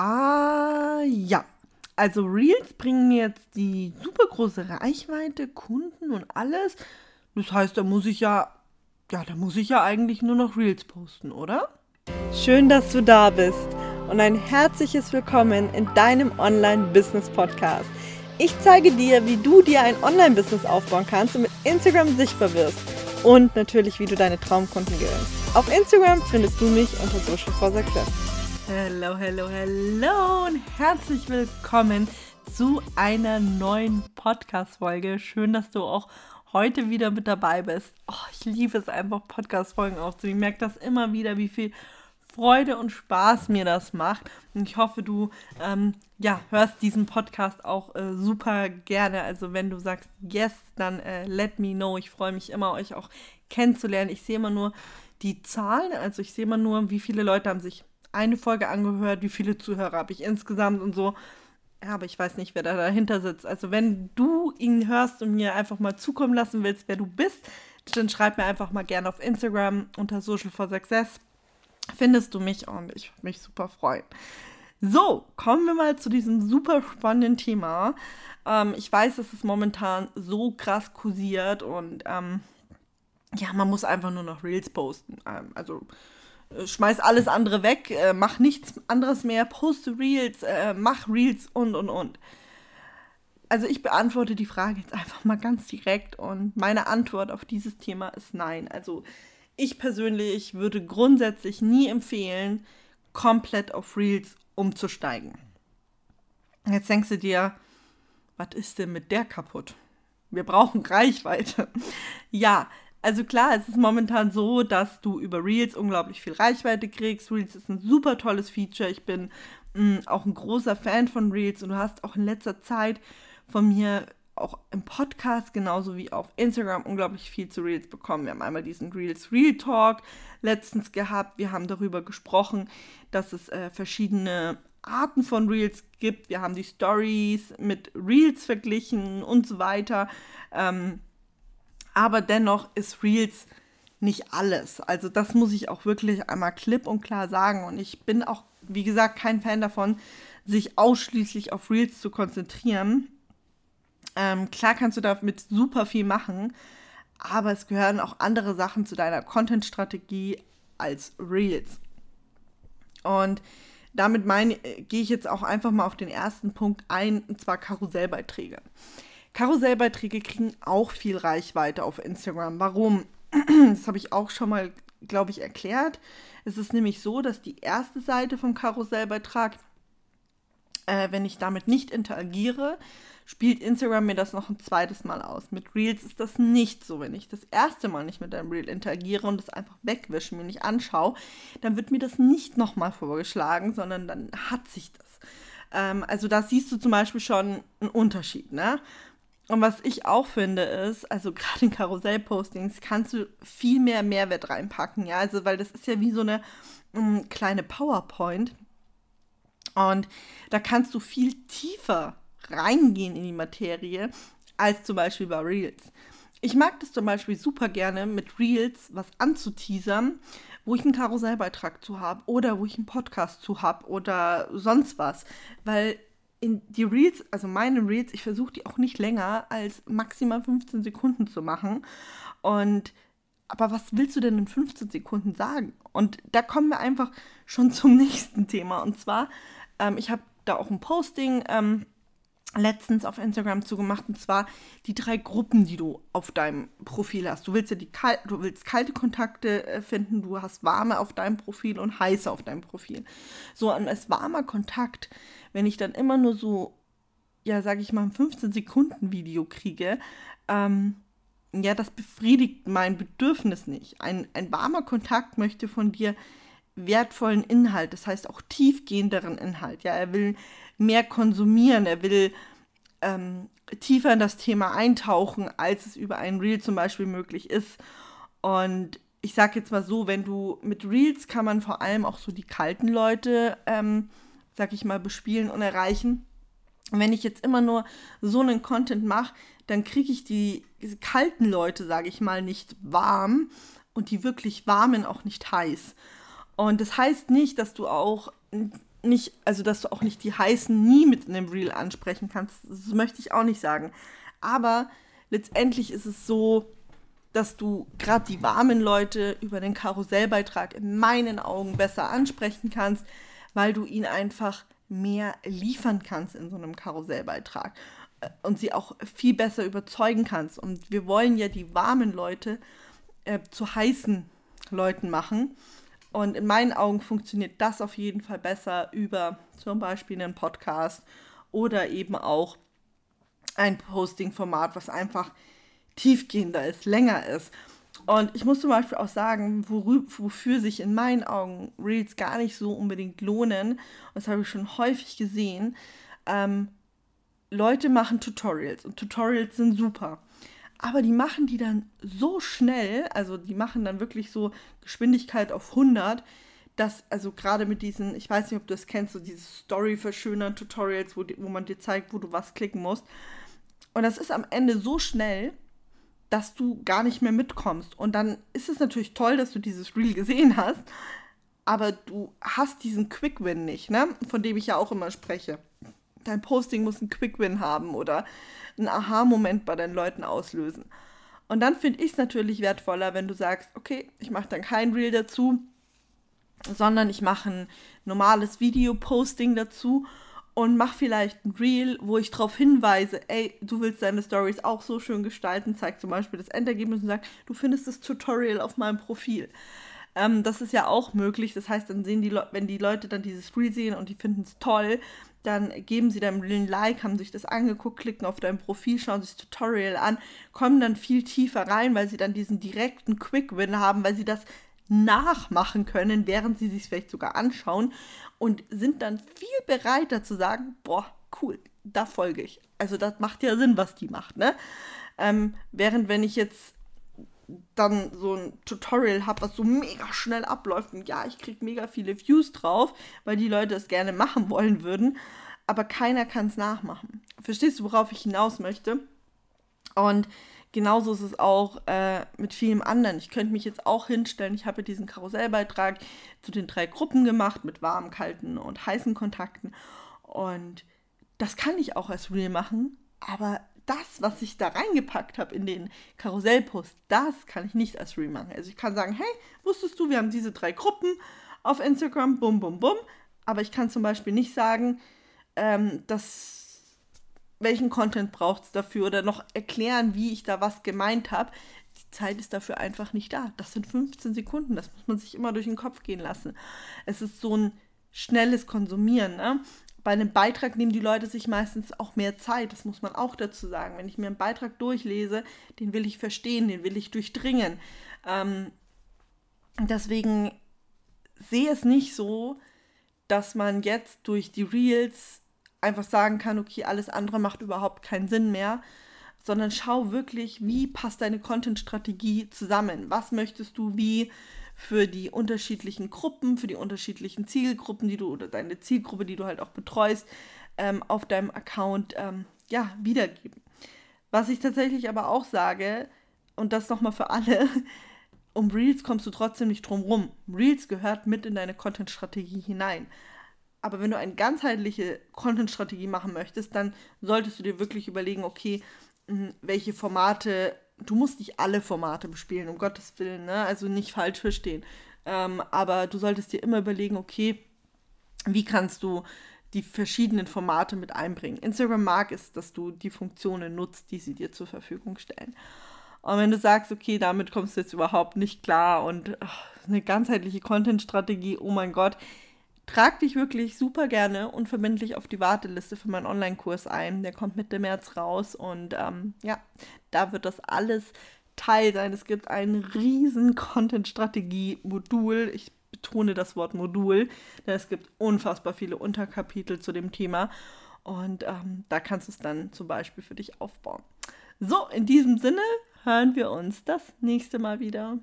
Ah, ja. Also Reels bringen mir jetzt die super große Reichweite, Kunden und alles. Das heißt, da muss ich ja, ja, da muss ich ja eigentlich nur noch Reels posten, oder? Schön, dass du da bist und ein herzliches Willkommen in deinem Online-Business-Podcast. Ich zeige dir, wie du dir ein Online-Business aufbauen kannst und mit Instagram sichtbar wirst und natürlich, wie du deine Traumkunden gewinnst. Auf Instagram findest du mich unter Social for Success. Hello, hello, hello und herzlich willkommen zu einer neuen Podcast-Folge. Schön, dass du auch heute wieder mit dabei bist. Oh, ich liebe es einfach, Podcast-Folgen aufzunehmen. Ich merke das immer wieder, wie viel Freude und Spaß mir das macht. Und ich hoffe, du ähm, ja, hörst diesen Podcast auch äh, super gerne. Also wenn du sagst yes, dann äh, let me know. Ich freue mich immer, euch auch kennenzulernen. Ich sehe immer nur die Zahlen, also ich sehe immer nur, wie viele Leute haben sich eine Folge angehört, wie viele Zuhörer habe ich insgesamt und so. Ja, aber ich weiß nicht, wer da dahinter sitzt. Also wenn du ihn hörst und mir einfach mal zukommen lassen willst, wer du bist, dann schreib mir einfach mal gerne auf Instagram unter Social for Success. Findest du mich und ich würde mich super freuen. So, kommen wir mal zu diesem super spannenden Thema. Ähm, ich weiß, dass es momentan so krass kursiert und ähm, ja, man muss einfach nur noch Reels posten. Ähm, also schmeiß alles andere weg, äh, mach nichts anderes mehr, poste Reels, äh, mach Reels und und und. Also ich beantworte die Frage jetzt einfach mal ganz direkt und meine Antwort auf dieses Thema ist nein. Also ich persönlich würde grundsätzlich nie empfehlen, komplett auf Reels umzusteigen. Jetzt denkst du dir, was ist denn mit der kaputt? Wir brauchen Reichweite. ja, also klar, es ist momentan so, dass du über Reels unglaublich viel Reichweite kriegst. Reels ist ein super tolles Feature. Ich bin mh, mm, auch ein großer Fan von Reels und du hast auch in letzter Zeit von mir auch im Podcast genauso wie auf Instagram unglaublich viel zu Reels bekommen. Wir haben einmal diesen Reels Real Talk letztens gehabt. Wir haben darüber gesprochen, dass es äh, verschiedene Arten von Reels gibt. Wir haben die Stories mit Reels verglichen und so weiter. Ähm, aber dennoch ist Reels nicht alles. Also das muss ich auch wirklich einmal klipp und klar sagen. Und ich bin auch, wie gesagt, kein Fan davon, sich ausschließlich auf Reels zu konzentrieren. Ähm, klar kannst du damit super viel machen, aber es gehören auch andere Sachen zu deiner Content-Strategie als Reels. Und damit meine, gehe ich jetzt auch einfach mal auf den ersten Punkt ein, und zwar Karussellbeiträge. Karussellbeiträge kriegen auch viel Reichweite auf Instagram. Warum? Das habe ich auch schon mal, glaube ich, erklärt. Es ist nämlich so, dass die erste Seite vom Karussellbeitrag, äh, wenn ich damit nicht interagiere, spielt Instagram mir das noch ein zweites Mal aus. Mit Reels ist das nicht so. Wenn ich das erste Mal nicht mit einem Reel interagiere und es einfach wegwische, mir nicht anschaue, dann wird mir das nicht nochmal vorgeschlagen, sondern dann hat sich das. Ähm, also da siehst du zum Beispiel schon einen Unterschied, ne? Und was ich auch finde ist, also gerade in Karussell-Postings kannst du viel mehr Mehrwert reinpacken, ja, also weil das ist ja wie so eine um, mm, kleine PowerPoint. Und da kannst du viel tiefer reingehen in die Materie als zum Beispiel bei Reels. Ich mag das zum Beispiel super gerne mit Reels was anzuteasern, wo ich einen Karussellbeitrag zu habe oder wo ich einen Podcast zu habe oder sonst was, weil in die Reels, also meine Reels, ich versuche die auch nicht länger als maximal 15 Sekunden zu machen. Und aber was willst du denn in 15 Sekunden sagen? Und da kommen wir einfach schon zum nächsten Thema. Und zwar, ähm, ich habe da auch ein Posting ähm, letztens auf Instagram zugemacht und zwar die drei Gruppen, die du auf deinem Profil hast. Du willst ja die kal du willst kalte Kontakte äh, finden, du hast warme auf deinem Profil und heiße auf deinem Profil. So und als warmer Kontakt, wenn ich dann immer nur so ja, sage ich mal, ein 15 Sekunden Video kriege, ähm, ja, das befriedigt mein Bedürfnis nicht. Ein, ein warmer Kontakt möchte von dir wertvollen Inhalt, das heißt auch tiefgehenderen Inhalt. Ja, er will mehr konsumieren, er will ähm, tiefer in das Thema eintauchen, als es über ein Reel zum Beispiel möglich ist. Und ich sage jetzt mal so, wenn du mit Reels kann man vor allem auch so die kalten Leute, ähm, sag ich mal, bespielen und erreichen. Wenn ich jetzt immer nur so einen Content mache, dann kriege ich die kalten Leute, sage ich mal, nicht warm und die wirklich warmen auch nicht heiß. Und das heißt nicht, dass du auch nicht, also dass du auch nicht die heißen nie mit einem Reel ansprechen kannst. Das möchte ich auch nicht sagen. Aber letztendlich ist es so, dass du gerade die warmen Leute über den Karussellbeitrag in meinen Augen besser ansprechen kannst, weil du ihnen einfach mehr liefern kannst in so einem Karussellbeitrag äh, und sie auch viel besser überzeugen kannst. Und wir wollen ja die warmen Leute äh, zu heißen Leuten machen. Und in meinen Augen funktioniert das auf jeden Fall besser über zum Beispiel einen Podcast oder eben auch ein Posting-Format, was einfach tiefgehender ist, länger ist. Und ich muss zum Beispiel auch sagen, wofür sich in meinen Augen Reels gar nicht so unbedingt lohnen, und das habe ich schon häufig gesehen, ähm, Leute machen Tutorials und Tutorials sind super. Aber die machen die dann so schnell, also die machen dann wirklich so Geschwindigkeit auf 100, dass, also gerade mit diesen, ich weiß nicht, ob du das kennst, so diese Story-Verschönern-Tutorials, wo, die, wo man dir zeigt, wo du was klicken musst. Und das ist am Ende so schnell, dass du gar nicht mehr mitkommst. Und dann ist es natürlich toll, dass du dieses Reel gesehen hast, aber du hast diesen Quick-Win nicht, ne? Von dem ich ja auch immer spreche. Dein Posting muss einen Quick-Win haben oder einen Aha-Moment bei deinen Leuten auslösen. Und dann finde ich es natürlich wertvoller, wenn du sagst, okay, ich mache dann kein Reel dazu, sondern ich mache ein normales Video-Posting dazu und mach vielleicht ein Reel, wo ich darauf hinweise, ey, du willst deine Stories auch so schön gestalten, zeig zum Beispiel das Endergebnis und sag, du findest das Tutorial auf meinem Profil. Ähm, das ist ja auch möglich. Das heißt, dann sehen die Le wenn die Leute dann dieses Reel sehen und die finden es toll, dann geben sie deinem ein Like, haben sich das angeguckt, klicken auf dein Profil, schauen sich das Tutorial an, kommen dann viel tiefer rein, weil sie dann diesen direkten Quick-Win haben, weil sie das nachmachen können, während sie sich vielleicht sogar anschauen und sind dann viel bereiter zu sagen, boah, cool, da folge ich. Also das macht ja Sinn, was die macht, ne? Ähm, während wenn ich jetzt dann so ein Tutorial habe, was so mega schnell abläuft und ja, ich kriege mega viele Views drauf, weil die Leute es gerne machen wollen würden, aber keiner kann es nachmachen. Verstehst du, worauf ich hinaus möchte? Und genauso ist es auch äh, mit vielem anderen. Ich könnte mich jetzt auch hinstellen, ich habe diesen Karussellbeitrag zu den drei Gruppen gemacht mit warmen, kalten und heißen Kontakten. Und das kann ich auch als Reel machen, aber das, was ich da reingepackt habe in den Karussellpost, das kann ich nicht als Reel machen. Also ich kann sagen, hey, wusstest du, wir haben diese drei Gruppen auf Instagram, bum, bum, bum. Aber ich kann zum Beispiel nicht sagen, ähm, dass welchen Content braucht es dafür oder noch erklären, wie ich da was gemeint habe. Die Zeit ist dafür einfach nicht da. Das sind 15 Sekunden, das muss man sich immer durch den Kopf gehen lassen. Es ist so ein schnelles Konsumieren. Ne? Bei einem Beitrag nehmen die Leute sich meistens auch mehr Zeit, das muss man auch dazu sagen. Wenn ich mir einen Beitrag durchlese, den will ich verstehen, den will ich durchdringen. Ähm, deswegen sehe es nicht so, dass man jetzt durch die Reels einfach sagen kann, okay, alles andere macht überhaupt keinen Sinn mehr, sondern schau wirklich, wie passt deine Content-Strategie zusammen? Was möchtest du wie für die unterschiedlichen Gruppen, für die unterschiedlichen Zielgruppen, die du oder deine Zielgruppe, die du halt auch betreust, ähm, auf deinem Account ähm, ja, wiedergeben. Was ich tatsächlich aber auch sage, und das nochmal für alle, um Reels kommst du trotzdem nicht drum rum. Reels gehört mit in deine Content-Strategie hinein. Aber wenn du eine ganzheitliche Content-Strategie machen möchtest, dann solltest du dir wirklich überlegen, okay, welche Formate, du musst nicht alle Formate bespielen, um Gottes Willen, ne? also nicht falsch verstehen. Ähm, aber du solltest dir immer überlegen, okay, wie kannst du die verschiedenen Formate mit einbringen. Instagram mag es, dass du die Funktionen nutzt, die sie dir zur Verfügung stellen. Und wenn du sagst, okay, damit kommst du jetzt überhaupt nicht klar und ach, eine ganzheitliche Content-Strategie, oh mein Gott, trag dich wirklich super gerne unverbindlich auf die Warteliste für meinen Online-Kurs ein. Der kommt Mitte März raus und ähm, ja, da wird das alles Teil sein. Es gibt ein riesen Content-Strategie-Modul. Ich betone das Wort Modul, denn es gibt unfassbar viele Unterkapitel zu dem Thema und ähm, da kannst du es dann zum Beispiel für dich aufbauen. So, in diesem Sinne hören wir uns das nächste Mal wieder.